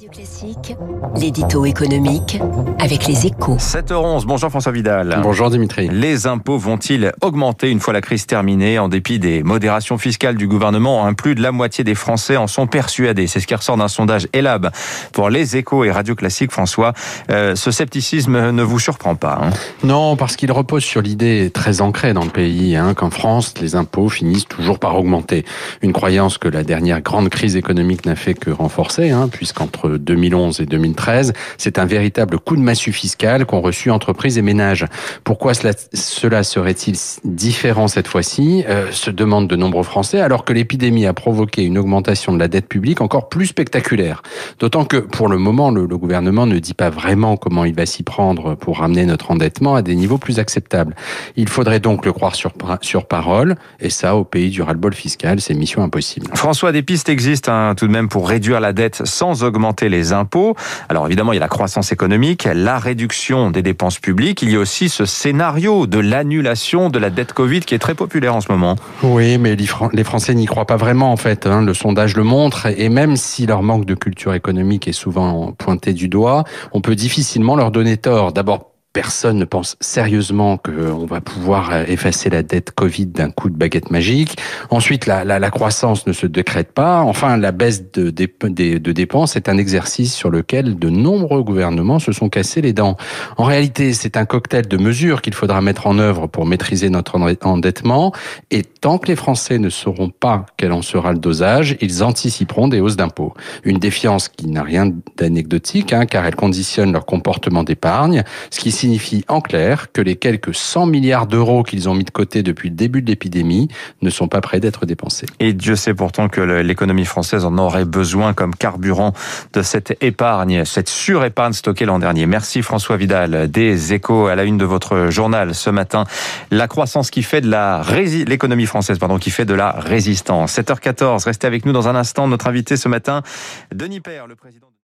Radio Classique, l'édito économique avec les échos. 7h11, bonjour François Vidal. Bonjour Dimitri. Les impôts vont-ils augmenter une fois la crise terminée En dépit des modérations fiscales du gouvernement, un plus de la moitié des Français en sont persuadés. C'est ce qui ressort d'un sondage Elab pour les échos et Radio Classique. François, euh, ce scepticisme ne vous surprend pas hein? Non, parce qu'il repose sur l'idée très ancrée dans le pays hein, qu'en France, les impôts finissent toujours par augmenter. Une croyance que la dernière grande crise économique n'a fait que renforcer, hein, puisqu'entre 2011 et 2013, c'est un véritable coup de massue fiscal qu'ont reçu entreprises et ménages. Pourquoi cela, serait-il différent cette fois-ci? Euh, se demandent de nombreux Français, alors que l'épidémie a provoqué une augmentation de la dette publique encore plus spectaculaire. D'autant que, pour le moment, le, gouvernement ne dit pas vraiment comment il va s'y prendre pour ramener notre endettement à des niveaux plus acceptables. Il faudrait donc le croire sur, sur parole, et ça, au pays du ras-le-bol fiscal, c'est mission impossible. François, des pistes existent hein, tout de même pour réduire la dette sans augmenter les impôts. Alors évidemment, il y a la croissance économique, la réduction des dépenses publiques. Il y a aussi ce scénario de l'annulation de la dette Covid qui est très populaire en ce moment. Oui, mais les Français n'y croient pas vraiment en fait. Hein. Le sondage le montre. Et même si leur manque de culture économique est souvent pointé du doigt, on peut difficilement leur donner tort. D'abord personne ne pense sérieusement qu'on va pouvoir euh, effacer la dette Covid d'un coup de baguette magique. Ensuite, la, la, la, croissance ne se décrète pas. Enfin, la baisse de, de, de, dépenses est un exercice sur lequel de nombreux gouvernements se sont cassés les dents. En réalité, c'est un cocktail de mesures qu'il faudra mettre en œuvre pour maîtriser notre endettement. Et tant que les Français ne sauront pas quel en sera le dosage, ils anticiperont des hausses d'impôts. Une défiance qui n'a rien d'anecdotique, hein, car elle conditionne leur comportement d'épargne, ce qui signifie en clair que les quelques 100 milliards d'euros qu'ils ont mis de côté depuis le début de l'épidémie ne sont pas prêts d'être dépensés. Et Dieu sait pourtant que l'économie française en aurait besoin comme carburant de cette épargne, cette surépargne stockée l'an dernier. Merci François Vidal des Échos à la une de votre journal ce matin. La croissance qui fait de la l'économie française pardon qui fait de la résistance. 7h14, restez avec nous dans un instant. Notre invité ce matin, Denis Père, le président